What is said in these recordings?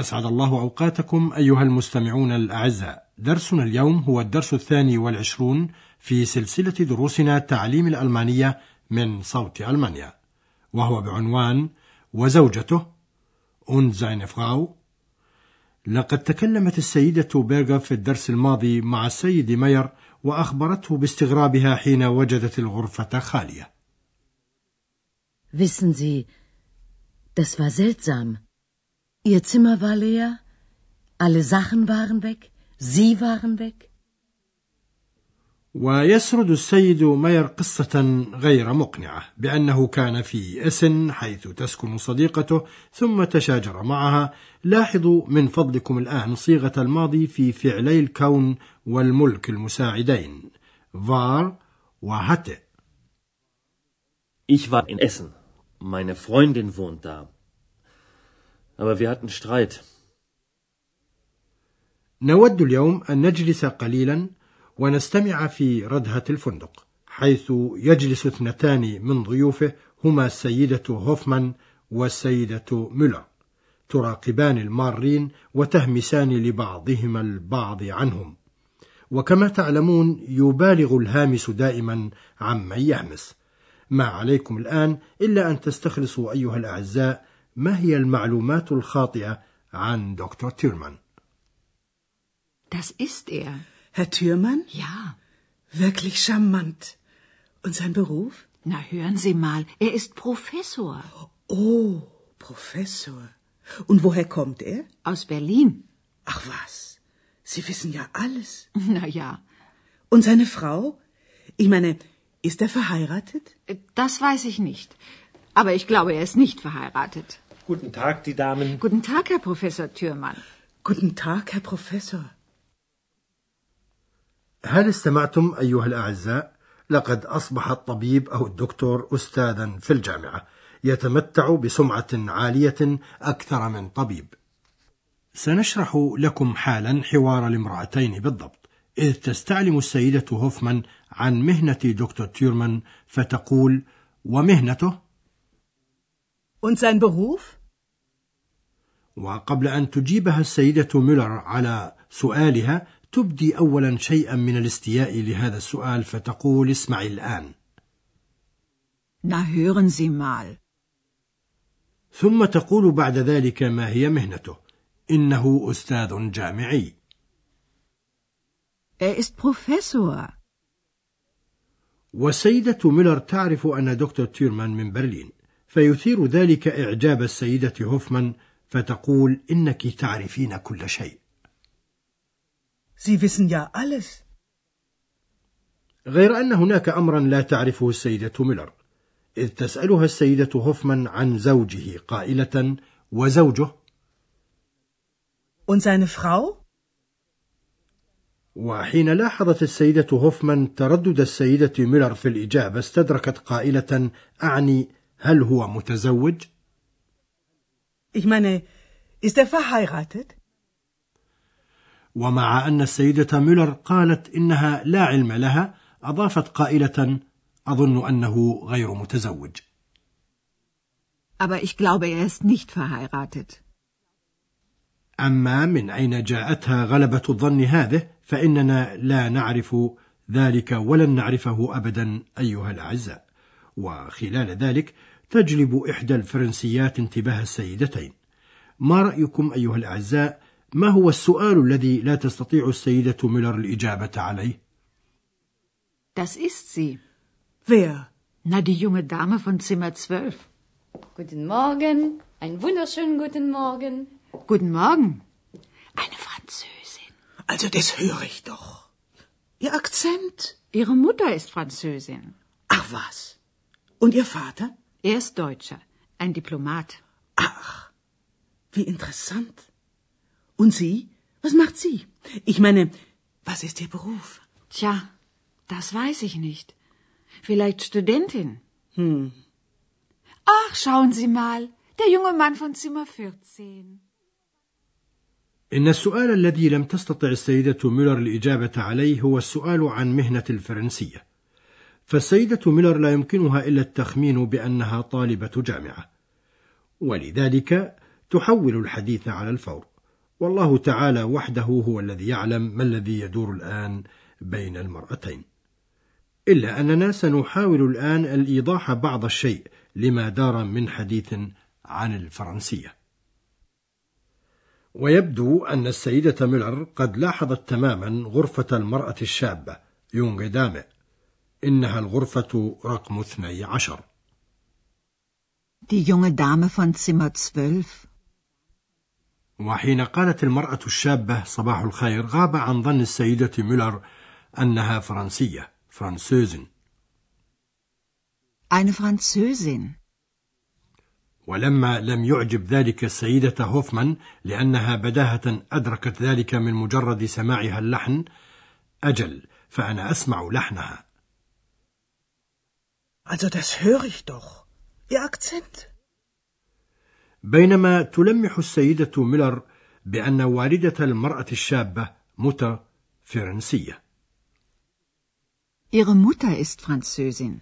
أسعد الله أوقاتكم أيها المستمعون الأعزاء. درسنا اليوم هو الدرس الثاني والعشرون في سلسلة دروسنا تعليم الألمانية من صوت ألمانيا وهو بعنوان وزوجته und seine Frau لقد تكلمت السيدة بيرغر في الدرس الماضي مع السيد ماير وأخبرته باستغرابها حين وجدت الغرفة خالية. Wissen Sie, das war seltsam. Ihr Zimmer war leer, alle Sachen waren weg, Sie waren weg. ويسرد السيد ماير قصة غير مقنعة بأنه كان في إسن حيث تسكن صديقته ثم تشاجر معها لاحظوا من فضلكم الآن صيغة الماضي في فعلي الكون والملك المساعدين فار وهته Ich war in Essen. Meine Freundin wohnt da. Aber wir hatten Streit. نود اليوم أن نجلس قليلا ونستمع في ردهة الفندق حيث يجلس اثنتان من ضيوفه هما السيدة هوفمان والسيدة ميلر تراقبان المارين وتهمسان لبعضهما البعض عنهم وكما تعلمون يبالغ الهامس دائما عمن يهمس ما عليكم الآن إلا أن تستخلصوا أيها الأعزاء ما هي المعلومات الخاطئة عن دكتور تيرمان Das ist er. Herr Thürmann? Ja. Wirklich charmant. Und sein Beruf? Na, hören Sie mal, er ist Professor. Oh, Professor. Und woher kommt er? Aus Berlin. Ach was, Sie wissen ja alles. Na ja, Und seine Frau? Ich meine, ist er verheiratet? das weiß ich nicht. Aber ich glaube, er ist nicht verheiratet. Guten Tag, die Damen. Guten Tag, Herr Professor Thürmann. Guten Tag, Herr Professor. هل استمعتم أيها الأعزاء؟ لقد أصبح الطبيب أو الدكتور أستاذا في الجامعة يتمتع بسمعة عالية أكثر من طبيب سنشرح لكم حالا حوار الامرأتين بالضبط إذ تستعلم السيدة هوفمان عن مهنة دكتور تيرمان فتقول ومهنته Und sein Beruf? وقبل أن تجيبها السيدة ميلر على سؤالها تبدي أولا شيئا من الاستياء لهذا السؤال فتقول اسمعي الآن Na, hören Sie mal. ثم تقول بعد ذلك ما هي مهنته إنه أستاذ جامعي Er ist Professor. والسيدة ميلر تعرف أن دكتور تيرمان من برلين فيثير ذلك إعجاب السيدة هوفمان فتقول إنك تعرفين كل شيء Sie wissen ja alles. غير أن هناك أمرا لا تعرفه السيدة ميلر إذ تسألها السيدة هوفمان عن زوجه قائلة وزوجه Und seine Frau? وحين لاحظت السيدة هوفمان تردد السيدة ميلر في الإجابة استدركت قائلة أعني هل هو متزوج؟ Ich meine, ist er verheiratet? ومع أن السيدة ميلر قالت إنها لا علم لها أضافت قائلة أظن أنه غير متزوج Aber ich glaube, er ist nicht verheiratet. أما من أين جاءتها غلبة الظن هذه فإننا لا نعرف ذلك ولن نعرفه أبدا أيها الأعزاء وخلال ذلك تجلب إحدى الفرنسيات انتباه السيدتين ما رأيكم أيها الأعزاء ما هو السؤال الذي لا تستطيع السيدة ميلر الإجابة عليه؟ Das ist sie. Wer? Na, die junge Dame von Zimmer 12. Guten Morgen, einen wunderschönen guten Morgen. Guten Morgen. Eine Französin. Also das höre ich doch. Ihr Akzent? Ihre Mutter ist Französin. Ach was. Und Ihr Vater? Er ist Deutscher, ein Diplomat. Ach, wie interessant. Und Sie? Was macht sie? Ich meine, Was ist Ihr Beruf? Tja, das weiß ich nicht. Vielleicht Studentin. Hm. Ach, schauen Sie mal, der junge Mann von Zimmer 14. إن السؤال الذي لم تستطع السيدة ميلر الإجابة عليه هو السؤال عن مهنة الفرنسية. فالسيدة ميلر لا يمكنها إلا التخمين بأنها طالبة جامعة. ولذلك تحول الحديث على الفور. والله تعالى وحده هو الذي يعلم ما الذي يدور الآن بين المرأتين. إلا أننا سنحاول الآن الإيضاح بعض الشيء لما دار من حديث عن الفرنسية. ويبدو أن السيدة ميلر قد لاحظت تماما غرفة المرأة الشابة يونغ دامه إنها الغرفة رقم 12 Die junge Dame von Zimmer 12. وحين قالت المرأة الشابة صباح الخير غاب عن ظن السيدة ميلر أنها فرنسية فرانسوزن Eine Französin. ولما لم يعجب ذلك السيدة هوفمان لأنها بداهة أدركت ذلك من مجرد سماعها اللحن أجل فأنا أسمع لحنها Also das höre ich doch. Ihr Akzent. بينما تلمح السيدة ميلر بأن والدة المرأة الشابة متى فرنسية Ihre Mutter ist Französin.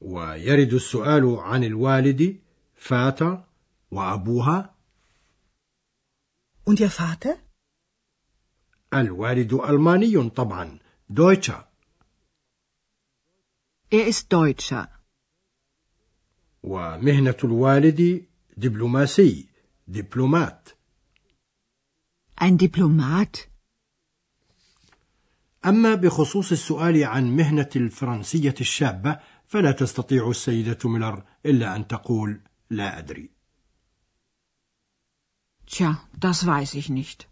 ويرد السؤال عن الوالد فاتا وأبوها Und Ihr Vater? الوالد ألماني طبعا دويتشا Er ist Deutscher. ومهنة الوالد دبلوماسي دبلومات Ein Diplomat. أما بخصوص السؤال عن مهنة الفرنسية الشابة فلا تستطيع السيدة ميلر إلا أن تقول لا أدري Tja, das weiß ich nicht.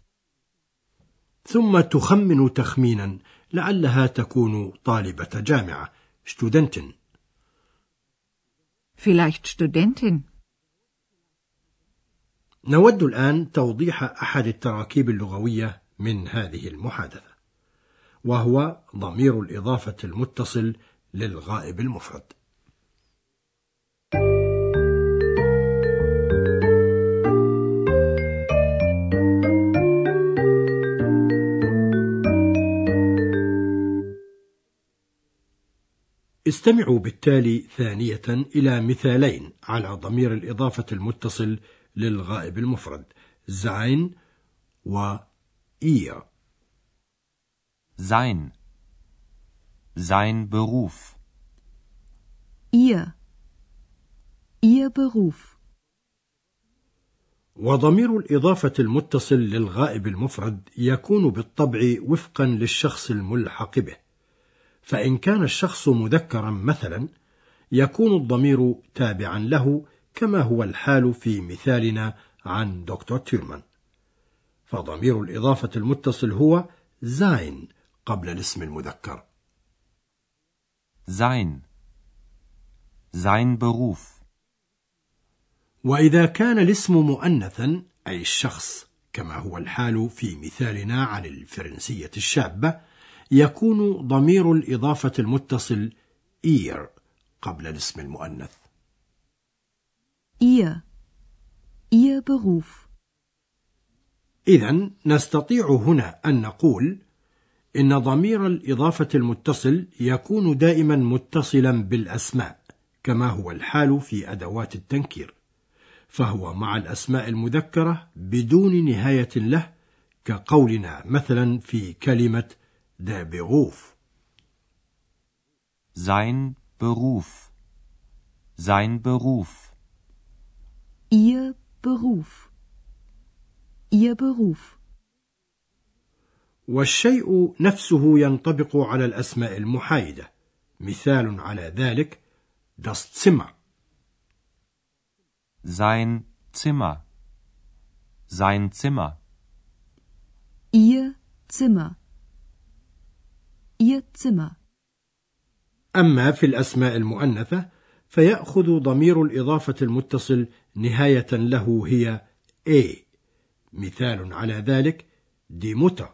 ثم تخمن تخمينا لعلها تكون طالبة جامعة Studentin Vielleicht Studentin. نود الآن توضيح أحد التراكيب اللغوية من هذه المحادثة وهو ضمير الإضافة المتصل للغائب المفرد استمعوا بالتالي ثانية إلى مثالين على ضمير الإضافة المتصل للغائب المفرد زين و إير Sein. Sein Beruf. Ihr. Ihr Beruf. وضمير الإضافة المتصل للغائب المفرد يكون بالطبع وفقا للشخص الملحق به فإن كان الشخص مذكرا مثلا يكون الضمير تابعا له كما هو الحال في مثالنا عن دكتور تيرمان فضمير الإضافة المتصل هو زاين قبل الاسم المذكر Sein. Sein Beruf. وإذا كان الاسم مؤنثا أي الشخص كما هو الحال في مثالنا عن الفرنسية الشابة يكون ضمير الإضافة المتصل إير قبل الاسم المؤنث Ihr. Ihr Beruf. إذا نستطيع هنا أن نقول إن ضمير الإضافة المتصل يكون دائما متصلا بالأسماء كما هو الحال في أدوات التنكير فهو مع الأسماء المذكرة بدون نهاية له كقولنا مثلا في كلمة der Beruf Sein Beruf. Sein Beruf. Ihr Beruf. Ihr Beruf. والشيء نفسه ينطبق على الأسماء المحايدة مثال على ذلك das Zimmer Sein Zimmer. Sein Zimmer. Ihr Zimmer. Ihr Zimmer. أما في الأسماء المؤنثة فيأخذ ضمير الإضافة المتصل نهاية له هي A مثال على ذلك دي متى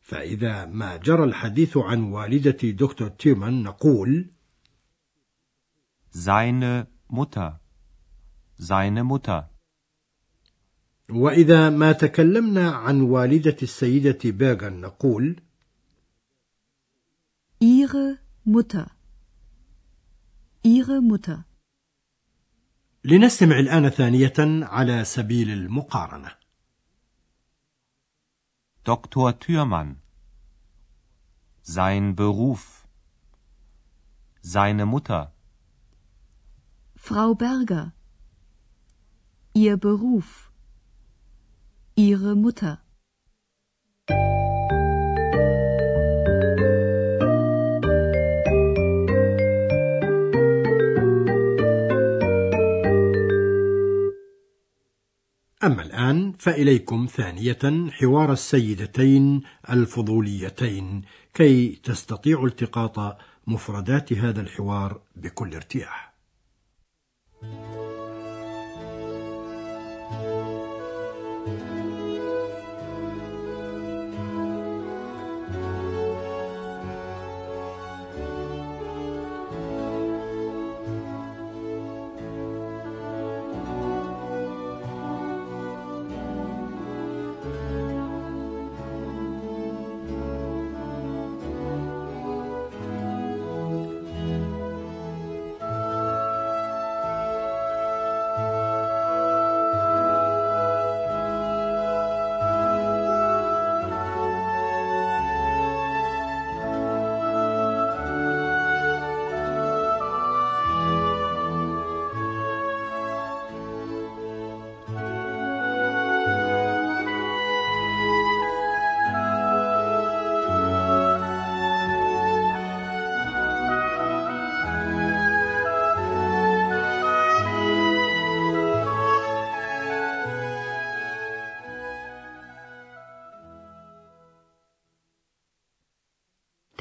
فإذا ما جرى الحديث عن والدة دكتور تيرمان نقول seine Mutter, seine Mutter. وإذا ما تكلمنا عن والدة السيدة بيرغن نقول Ihre Mutter. Ihre Mutter. لنستمع الآن ثانية على سبيل المقارنة Dr. Thürmann. Sein Beruf. Seine Mutter. Frau Berger. Ihr Beruf. Ihre Mutter. أما الآن فإليكم ثانية حوار السيدتين الفضوليتين كي تستطيعوا التقاط مفردات هذا الحوار بكل ارتياح.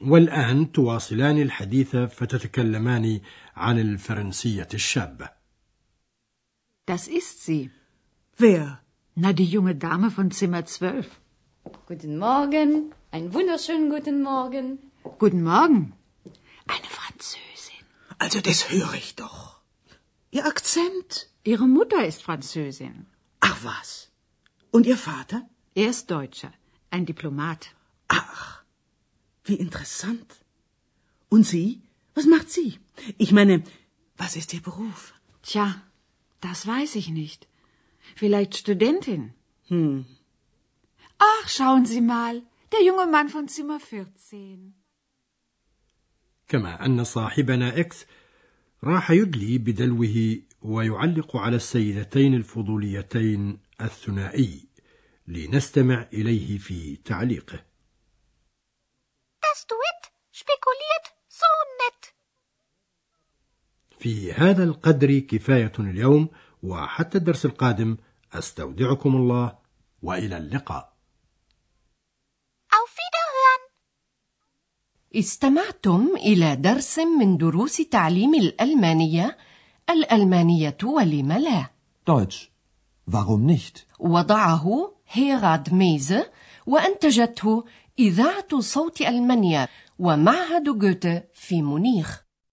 والآن تواصلان الحديث فتتكلمان عن الفرنسية الشابة. Das ist sie. Wer? Na, die junge Dame von Zimmer 12. Guten Morgen, einen wunderschönen guten Morgen. Guten Morgen. Eine Französin. Also das höre ich doch. Ihr Akzent? Ihre Mutter ist Französin. Ach was. Und Ihr Vater? Er ist Deutscher, ein Diplomat. Ach, wie interessant. Und Sie? Was macht sie? Ich meine, was ist Ihr Beruf? Tja, das weiß ich nicht. Vielleicht Studentin. Hm. Ach, schauen Sie mal, der junge Mann von Zimmer 14. كما أن صاحبنا إكس راح يدلي بدلوه ويعلق على السيدتين الفضوليتين الثنائي لنستمع إليه في تعليقه Das Duett spekuliert so nett. في هذا القدر كفاية اليوم وحتى الدرس القادم أستودعكم الله وإلى اللقاء. استمعتم إلى درس من دروس تعليم الألمانية الألمانية ولم لا Deutsch. Warum nicht? وضعه هيراد ميزة وأنتجته إذاعة صوت ألمانيا ومعهد جوته في مونيخ.